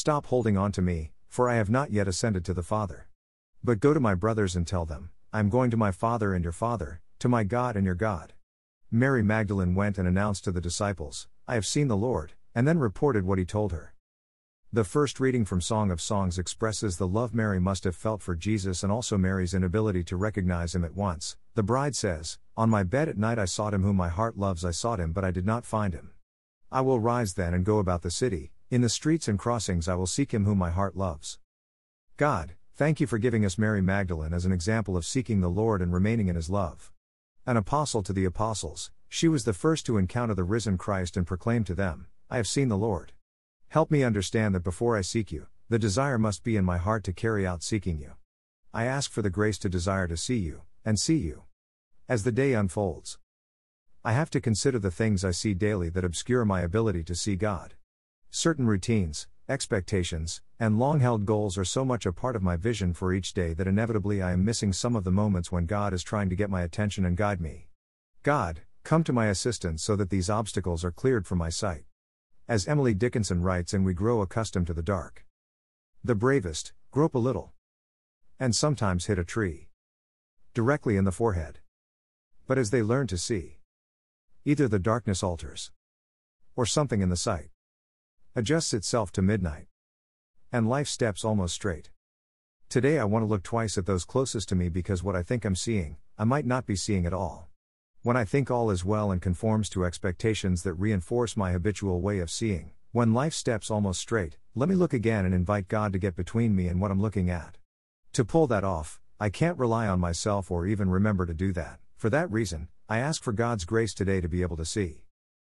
Stop holding on to me, for I have not yet ascended to the Father. But go to my brothers and tell them, I am going to my Father and your Father, to my God and your God. Mary Magdalene went and announced to the disciples, I have seen the Lord, and then reported what he told her. The first reading from Song of Songs expresses the love Mary must have felt for Jesus and also Mary's inability to recognize him at once. The bride says, On my bed at night I sought him whom my heart loves, I sought him, but I did not find him. I will rise then and go about the city, in the streets and crossings I will seek him whom my heart loves. God, thank you for giving us Mary Magdalene as an example of seeking the Lord and remaining in his love. An apostle to the apostles, she was the first to encounter the risen Christ and proclaim to them, I have seen the Lord. Help me understand that before I seek you, the desire must be in my heart to carry out seeking you. I ask for the grace to desire to see you, and see you. As the day unfolds, I have to consider the things I see daily that obscure my ability to see God. Certain routines, expectations, and long held goals are so much a part of my vision for each day that inevitably I am missing some of the moments when God is trying to get my attention and guide me. God, come to my assistance so that these obstacles are cleared from my sight. As Emily Dickinson writes, and we grow accustomed to the dark. The bravest, grope a little. And sometimes hit a tree. Directly in the forehead. But as they learn to see, either the darkness alters, or something in the sight adjusts itself to midnight, and life steps almost straight. Today I want to look twice at those closest to me because what I think I'm seeing, I might not be seeing at all. When I think all is well and conforms to expectations that reinforce my habitual way of seeing, when life steps almost straight, let me look again and invite God to get between me and what I'm looking at. To pull that off, I can't rely on myself or even remember to do that. For that reason, I ask for God's grace today to be able to see.